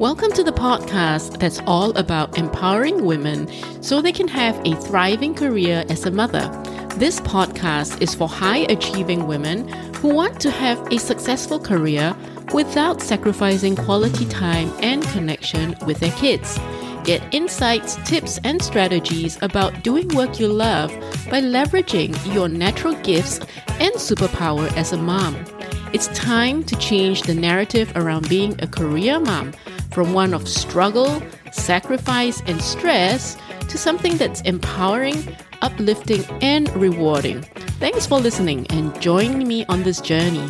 Welcome to the podcast that's all about empowering women so they can have a thriving career as a mother. This podcast is for high achieving women who want to have a successful career without sacrificing quality time and connection with their kids. Get insights, tips, and strategies about doing work you love by leveraging your natural gifts and superpower as a mom. It's time to change the narrative around being a career mom from one of struggle, sacrifice, and stress to something that's empowering, uplifting, and rewarding. Thanks for listening and joining me on this journey.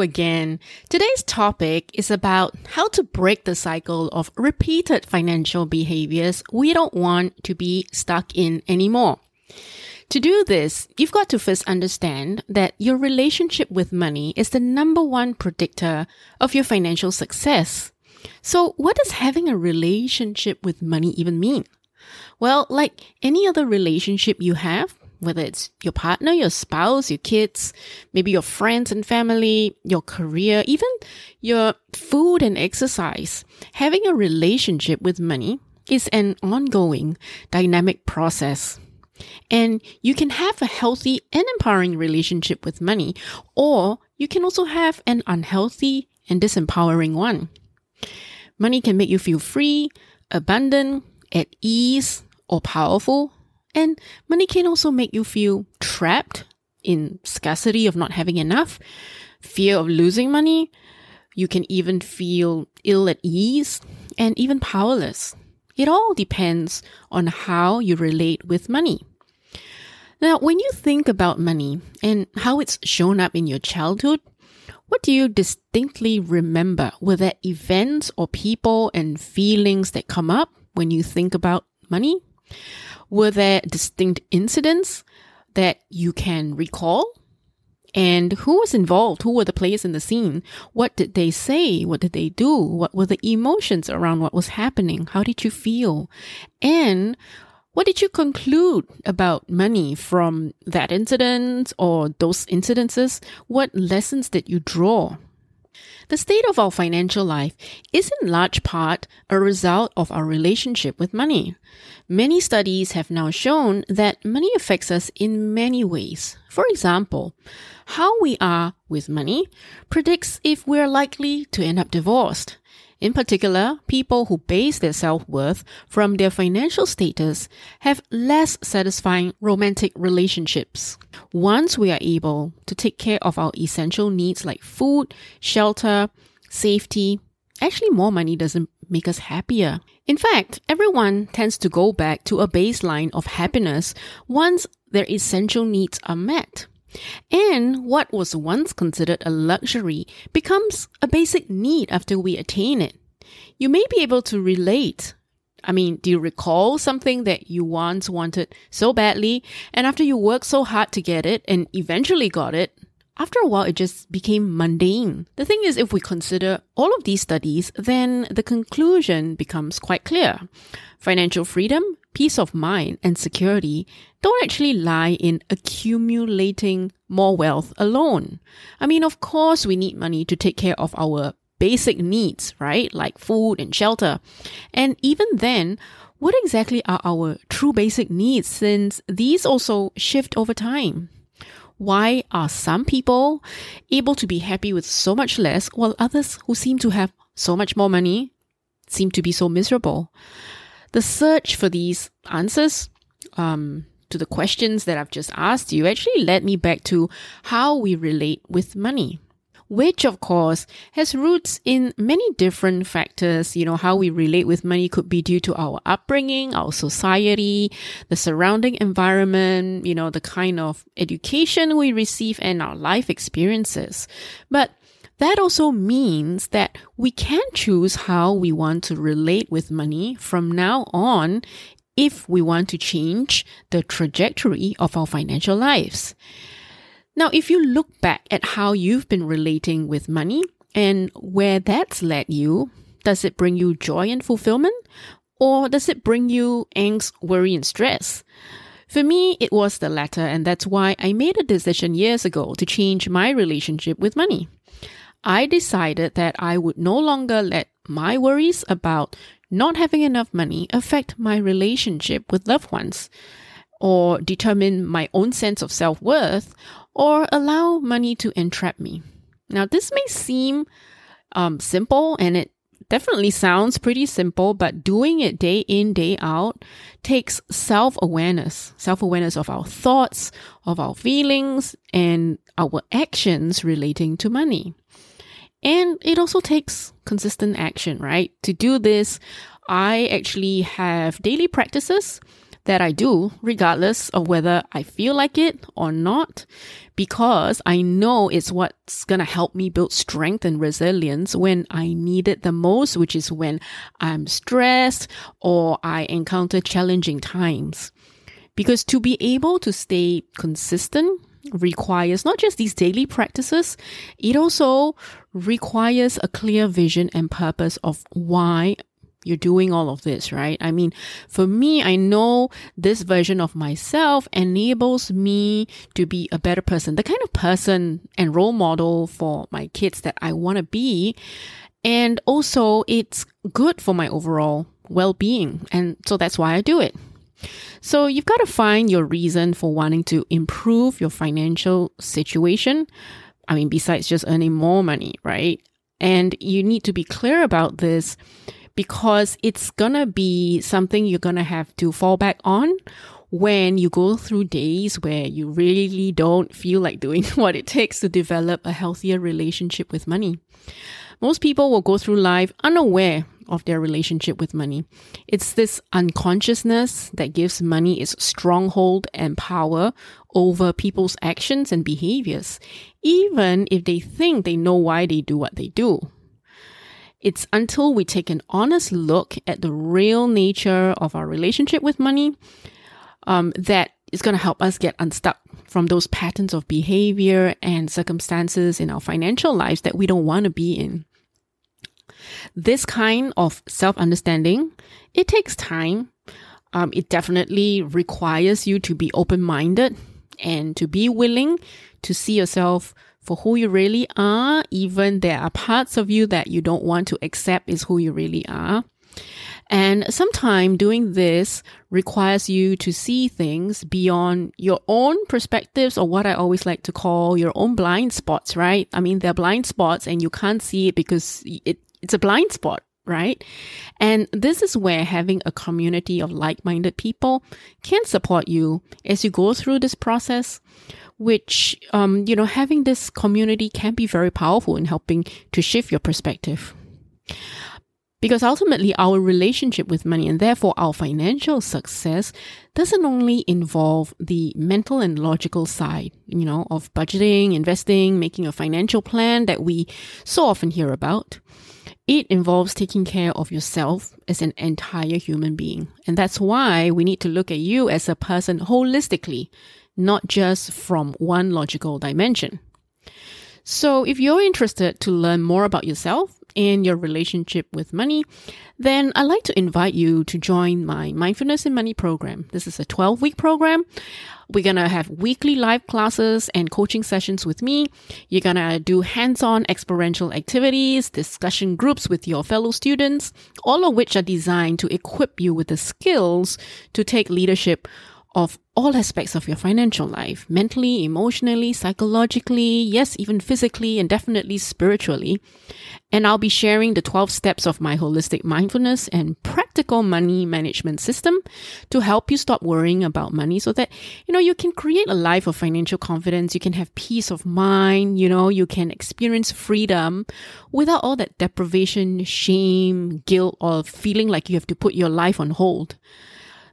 Again. Today's topic is about how to break the cycle of repeated financial behaviors we don't want to be stuck in anymore. To do this, you've got to first understand that your relationship with money is the number one predictor of your financial success. So what does having a relationship with money even mean? Well, like any other relationship you have, whether it's your partner, your spouse, your kids, maybe your friends and family, your career, even your food and exercise. Having a relationship with money is an ongoing dynamic process. And you can have a healthy and empowering relationship with money, or you can also have an unhealthy and disempowering one. Money can make you feel free, abundant, at ease, or powerful, and money can also make you feel trapped in scarcity of not having enough, fear of losing money. You can even feel ill at ease and even powerless. It all depends on how you relate with money. Now, when you think about money and how it's shown up in your childhood, what do you distinctly remember? Were there events or people and feelings that come up when you think about money? Were there distinct incidents that you can recall? And who was involved? Who were the players in the scene? What did they say? What did they do? What were the emotions around what was happening? How did you feel? And what did you conclude about money from that incident or those incidences? What lessons did you draw? The state of our financial life is in large part a result of our relationship with money. Many studies have now shown that money affects us in many ways. For example, how we are with money predicts if we're likely to end up divorced. In particular, people who base their self-worth from their financial status have less satisfying romantic relationships. Once we are able to take care of our essential needs like food, shelter, safety, actually more money doesn't make us happier. In fact, everyone tends to go back to a baseline of happiness once their essential needs are met. And what was once considered a luxury becomes a basic need after we attain it. You may be able to relate. I mean, do you recall something that you once wanted so badly, and after you worked so hard to get it and eventually got it, after a while it just became mundane. The thing is, if we consider all of these studies, then the conclusion becomes quite clear. Financial freedom peace of mind and security don't actually lie in accumulating more wealth alone. I mean, of course, we need money to take care of our basic needs, right? Like food and shelter. And even then, what exactly are our true basic needs since these also shift over time? Why are some people able to be happy with so much less while others who seem to have so much more money seem to be so miserable? The search for these answers um, to the questions that I've just asked you actually led me back to how we relate with money. Which, of course, has roots in many different factors. You know, how we relate with money could be due to our upbringing, our society, the surrounding environment, you know, the kind of education we receive and our life experiences. But that also means that we can choose how we want to relate with money from now on if we want to change the trajectory of our financial lives. Now, if you look back at how you've been relating with money and where that's led you, does it bring you joy and fulfillment? Or does it bring you angst, worry, and stress? For me, it was the latter, and that's why I made a decision years ago to change my relationship with money. I decided that I would no longer let my worries about not having enough money affect my relationship with loved ones, or determine my own sense of self worth, or allow money to entrap me. Now, this may seem um, simple and it definitely sounds pretty simple, but doing it day in, day out takes self awareness, self awareness of our thoughts, of our feelings, and our actions relating to money. And it also takes consistent action, right? To do this, I actually have daily practices that I do, regardless of whether I feel like it or not, because I know it's what's going to help me build strength and resilience when I need it the most, which is when I'm stressed or I encounter challenging times. Because to be able to stay consistent requires not just these daily practices, it also requires a clear vision and purpose of why you're doing all of this, right? I mean, for me, I know this version of myself enables me to be a better person, the kind of person and role model for my kids that I want to be. And also, it's good for my overall well being. And so that's why I do it. So you've got to find your reason for wanting to improve your financial situation. I mean, besides just earning more money, right? And you need to be clear about this because it's gonna be something you're gonna have to fall back on when you go through days where you really don't feel like doing what it takes to develop a healthier relationship with money. Most people will go through life unaware of their relationship with money. It's this unconsciousness that gives money its stronghold and power over people's actions and behaviors, even if they think they know why they do what they do. It's until we take an honest look at the real nature of our relationship with money um, that is going to help us get unstuck from those patterns of behavior and circumstances in our financial lives that we don't want to be in. This kind of self understanding, it takes time. Um, it definitely requires you to be open minded and to be willing to see yourself for who you really are, even there are parts of you that you don't want to accept is who you really are. And sometimes doing this requires you to see things beyond your own perspectives or what I always like to call your own blind spots, right? I mean, they're blind spots and you can't see it because it, it's a blind spot, right? And this is where having a community of like-minded people can support you as you go through this process which, um, you know, having this community can be very powerful in helping to shift your perspective. Because ultimately, our relationship with money and therefore our financial success doesn't only involve the mental and logical side, you know, of budgeting, investing, making a financial plan that we so often hear about. It involves taking care of yourself as an entire human being. And that's why we need to look at you as a person holistically not just from one logical dimension. So if you're interested to learn more about yourself and your relationship with money, then I'd like to invite you to join my Mindfulness and Money program. This is a 12 week program. We're going to have weekly live classes and coaching sessions with me. You're going to do hands-on experiential activities, discussion groups with your fellow students, all of which are designed to equip you with the skills to take leadership of all aspects of your financial life mentally, emotionally, psychologically, yes, even physically, and definitely spiritually. And I'll be sharing the 12 steps of my holistic mindfulness and practical money management system to help you stop worrying about money so that, you know, you can create a life of financial confidence. You can have peace of mind. You know, you can experience freedom without all that deprivation, shame, guilt, or feeling like you have to put your life on hold.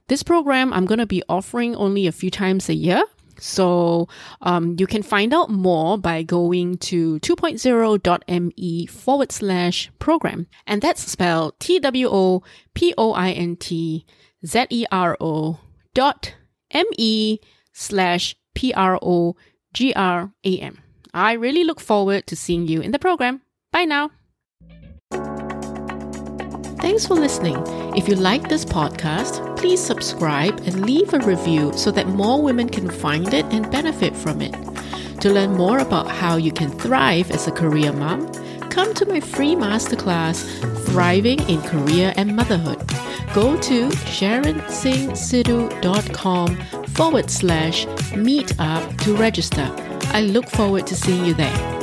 This program I'm going to be offering only a few times a year. So um, you can find out more by going to 2.0.me forward slash program. And that's spelled T W O P O I N T Z E R O dot M E slash P R O G R A M. I really look forward to seeing you in the program. Bye now. Thanks for listening. If you like this podcast, please subscribe and leave a review so that more women can find it and benefit from it. To learn more about how you can thrive as a career mom, come to my free masterclass, Thriving in Career and Motherhood. Go to sharonsinghsidhu.com forward slash meetup to register. I look forward to seeing you there.